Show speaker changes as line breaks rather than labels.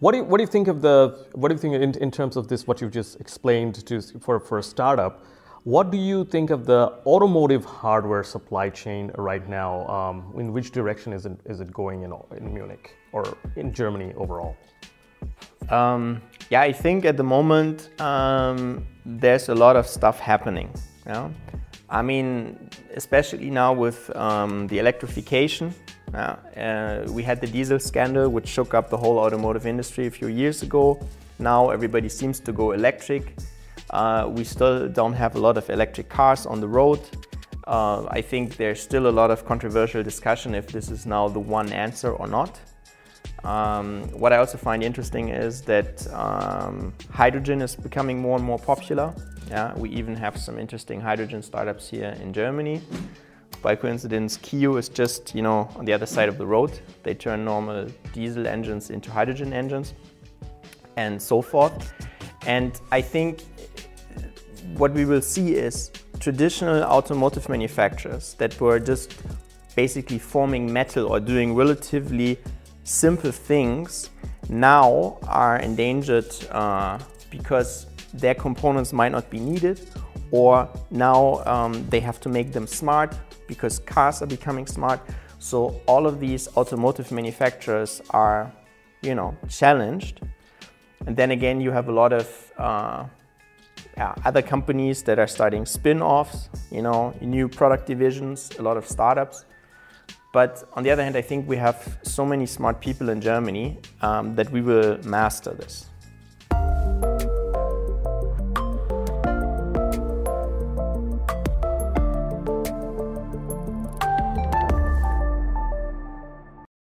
What do you, what do you think of the what do you think in, in terms of this what you've just explained to for for a startup? What do you think of the automotive hardware supply chain right now? Um, in which direction is it is it going in in Munich or in Germany overall?
Um, yeah, I think at the moment um, there's a lot of stuff happening. Yeah? I mean, especially now with um, the electrification uh, we had the diesel scandal, which shook up the whole automotive industry a few years ago. Now everybody seems to go electric. Uh, we still don't have a lot of electric cars on the road. Uh, I think there's still a lot of controversial discussion if this is now the one answer or not. Um, what I also find interesting is that um, hydrogen is becoming more and more popular. Yeah, we even have some interesting hydrogen startups here in Germany. By coincidence, Keyou is just, you know, on the other side of the road. They turn normal diesel engines into hydrogen engines and so forth. And I think what we will see is traditional automotive manufacturers that were just basically forming metal or doing relatively simple things now are endangered uh, because their components might not be needed or now um, they have to make them smart because cars are becoming smart. So all of these automotive manufacturers are, you know, challenged. And then again, you have a lot of uh, other companies that are starting spin-offs, you know, new product divisions, a lot of startups. But on the other hand, I think we have so many smart people in Germany um, that we will master this.